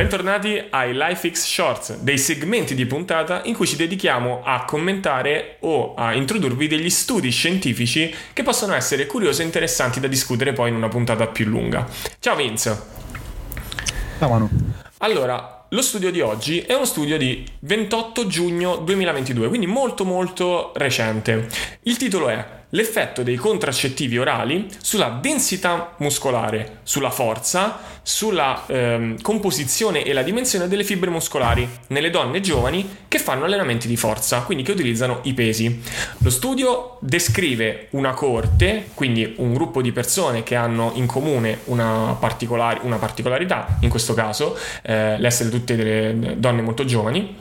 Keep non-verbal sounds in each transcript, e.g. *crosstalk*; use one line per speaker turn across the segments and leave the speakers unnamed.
Bentornati ai LifeX Shorts, dei segmenti di puntata in cui ci dedichiamo a commentare o a introdurvi degli studi scientifici che possono essere curiosi e interessanti da discutere poi in una puntata più lunga. Ciao Vince!
Ciao Manu!
Allora, lo studio di oggi è uno studio di 28 giugno 2022, quindi molto molto recente. Il titolo è l'effetto dei contraccettivi orali sulla densità muscolare, sulla forza, sulla ehm, composizione e la dimensione delle fibre muscolari nelle donne giovani che fanno allenamenti di forza, quindi che utilizzano i pesi. Lo studio descrive una corte, quindi un gruppo di persone che hanno in comune una, particolari, una particolarità, in questo caso eh, l'essere tutte delle donne molto giovani,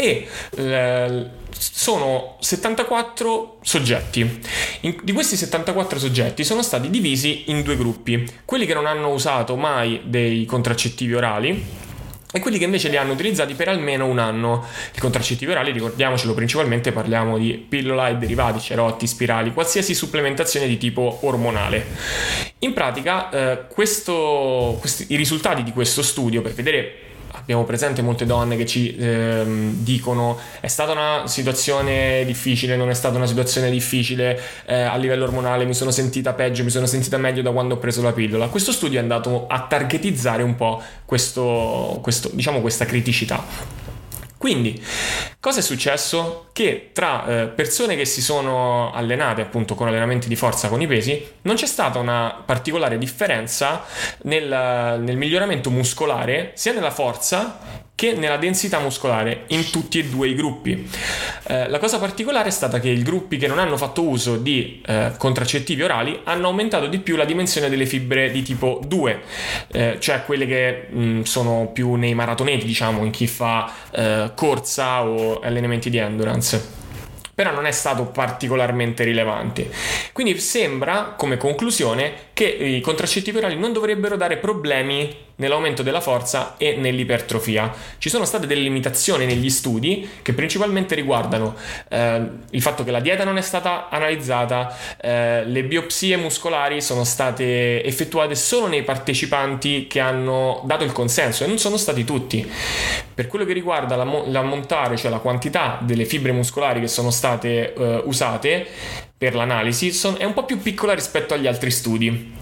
e eh, sono 74 soggetti. In, di questi 74 soggetti sono stati divisi in due gruppi, quelli che non hanno usato mai dei contraccettivi orali e quelli che invece li hanno utilizzati per almeno un anno. I contraccettivi orali, ricordiamocelo, principalmente parliamo di pillola e derivati, cerotti, spirali, qualsiasi supplementazione di tipo ormonale. In pratica, eh, questo, questi, i risultati di questo studio, per vedere abbiamo presente molte donne che ci ehm, dicono è stata una situazione difficile, non è stata una situazione difficile eh, a livello ormonale, mi sono sentita peggio, mi sono sentita meglio da quando ho preso la pillola. Questo studio è andato a targetizzare un po' questo, questo, diciamo, questa criticità. Quindi, cosa è successo? Che tra eh, persone che si sono allenate appunto con allenamenti di forza con i pesi, non c'è stata una particolare differenza nel, nel miglioramento muscolare, sia nella forza che nella densità muscolare in tutti e due i gruppi. Eh, la cosa particolare è stata che i gruppi che non hanno fatto uso di eh, contraccettivi orali hanno aumentato di più la dimensione delle fibre di tipo 2, eh, cioè quelle che mh, sono più nei maratoneti, diciamo, in chi fa eh, corsa o allenamenti di endurance però non è stato particolarmente rilevante. Quindi sembra, come conclusione, che i contraccettivi orali non dovrebbero dare problemi nell'aumento della forza e nell'ipertrofia. Ci sono state delle limitazioni negli studi che principalmente riguardano eh, il fatto che la dieta non è stata analizzata, eh, le biopsie muscolari sono state effettuate solo nei partecipanti che hanno dato il consenso e non sono stati tutti. Per quello che riguarda l'ammontare, cioè la quantità delle fibre muscolari che sono state eh, usate per l'analisi, è un po' più piccola rispetto agli altri studi.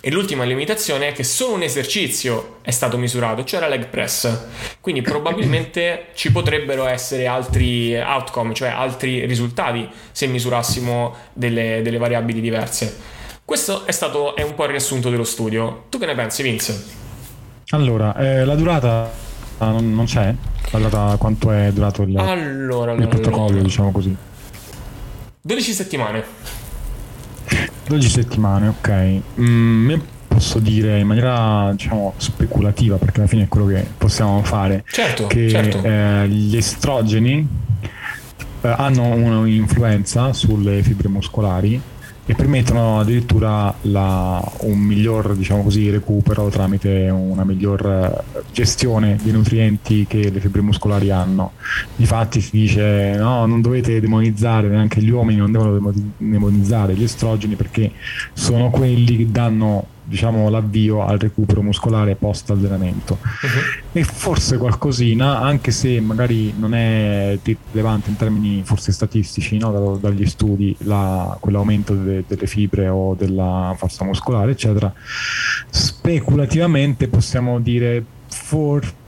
E l'ultima limitazione è che solo un esercizio è stato misurato, cioè la leg press. Quindi *coughs* probabilmente ci potrebbero essere altri outcome, cioè altri risultati se misurassimo delle, delle variabili diverse. Questo è stato è un po' il riassunto dello studio. Tu che ne pensi, Vince?
Allora, eh, la durata non, non, c'è? La durata quanto è durato il,
allora,
il protocollo, allora. diciamo così?
12 settimane.
12 settimane, ok. Mm, posso dire in maniera diciamo speculativa, perché alla fine è quello che possiamo fare,
certo,
che
certo.
Eh, gli estrogeni eh, hanno un'influenza sulle fibre muscolari e permettono addirittura la, un miglior diciamo così, recupero tramite una miglior eh, gestione dei nutrienti che le fibre muscolari hanno. Difatti si dice no, non dovete demonizzare, neanche gli uomini non devono demonizzare gli estrogeni perché sono quelli che danno diciamo, l'avvio al recupero muscolare post allenamento uh-huh. e forse qualcosina anche se magari non è rilevante in termini forse statistici no? da, dagli studi la, quell'aumento de, delle fibre o della forza muscolare eccetera speculativamente possiamo dire forse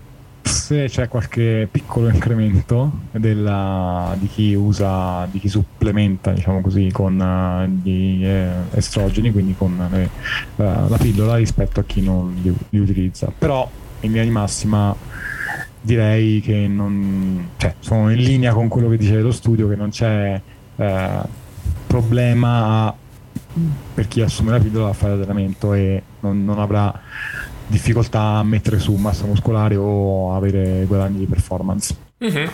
se c'è qualche piccolo incremento della, di chi usa, di chi supplementa, diciamo così, con gli eh, estrogeni, quindi con eh, la pillola rispetto a chi non li, li, utilizza. Però in linea di massima direi che non, cioè, sono in linea con quello che dice lo studio, che non c'è eh, problema per chi assume la pillola a fare allenamento e non, non avrà difficoltà a mettere su massa muscolare o avere guadagni di performance.
Mm-hmm.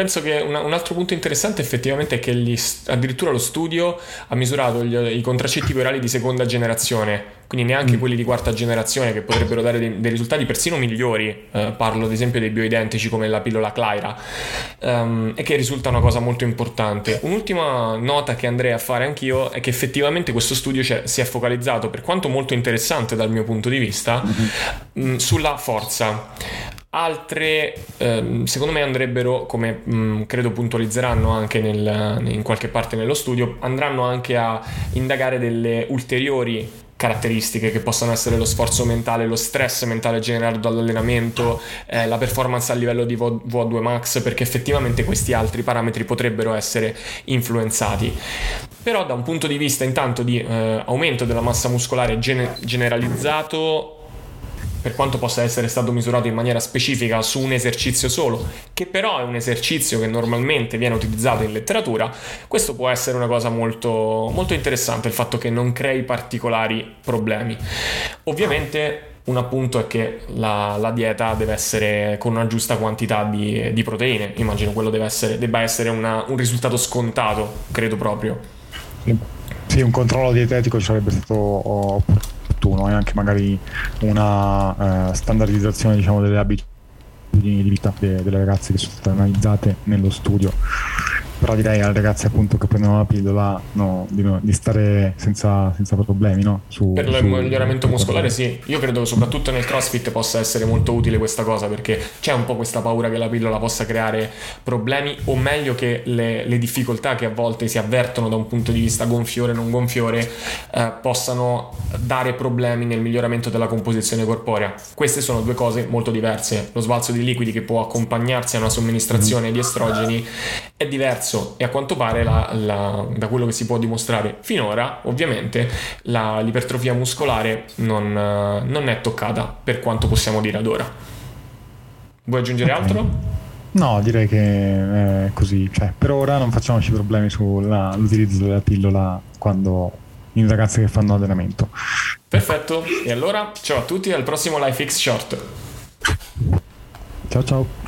Penso che una, un altro punto interessante effettivamente è che gli, addirittura lo studio ha misurato gli, i contraccettivi orali di seconda generazione, quindi neanche mm. quelli di quarta generazione che potrebbero dare dei, dei risultati persino migliori, eh, parlo ad esempio dei bioidentici come la pillola Clyra, um, e che risulta una cosa molto importante. Un'ultima nota che andrei a fare anch'io è che effettivamente questo studio si è focalizzato, per quanto molto interessante dal mio punto di vista, mm-hmm. mh, sulla forza. Altre, ehm, secondo me, andrebbero, come mh, mm, credo puntualizzeranno anche nel, in qualche parte nello studio, andranno anche a indagare delle ulteriori caratteristiche che possono essere lo sforzo mentale, lo stress mentale generato dall'allenamento, eh, la performance a livello di VO2 max, perché effettivamente questi altri parametri potrebbero essere influenzati. Però da un punto di vista intanto di eh, aumento della massa muscolare gen- generalizzato per quanto possa essere stato misurato in maniera specifica su un esercizio solo, che però è un esercizio che normalmente viene utilizzato in letteratura, questo può essere una cosa molto, molto interessante, il fatto che non crei particolari problemi. Ovviamente un appunto è che la, la, dieta deve essere con una giusta quantità di, di proteine, immagino quello essere, debba essere una, un risultato scontato, credo proprio.
Sì, un controllo dietetico sarebbe stato opportuno e anche magari una eh, standardizzazione diciamo, delle abitudini di vita delle ragazze che sono state analizzate nello studio però direi alle ragazze appunto che prendono la pillola no, di, no, di, stare senza, senza problemi no?
su, per il miglioramento muscolare sì io credo soprattutto nel crossfit possa essere molto utile questa cosa perché c'è un po' questa paura che la pillola possa creare problemi o meglio che le, le difficoltà che a volte si avvertono da un punto di vista gonfiore non gonfiore eh, possano dare problemi nel miglioramento della composizione corporea queste sono due cose molto diverse lo sbalzo di liquidi che può accompagnarsi a una somministrazione mm-hmm. di estrogeni è diverso diverso e a quanto pare la, la, da quello che si può dimostrare finora ovviamente la, l'ipertrofia muscolare non, non, è toccata per quanto possiamo dire ad ora. Vuoi aggiungere okay. altro?
No, direi che è così, cioè, per ora non facciamoci problemi sull'utilizzo della pillola quando in ragazze che fanno allenamento.
Perfetto, e allora ciao a tutti al prossimo LifeX Short.
Ciao ciao.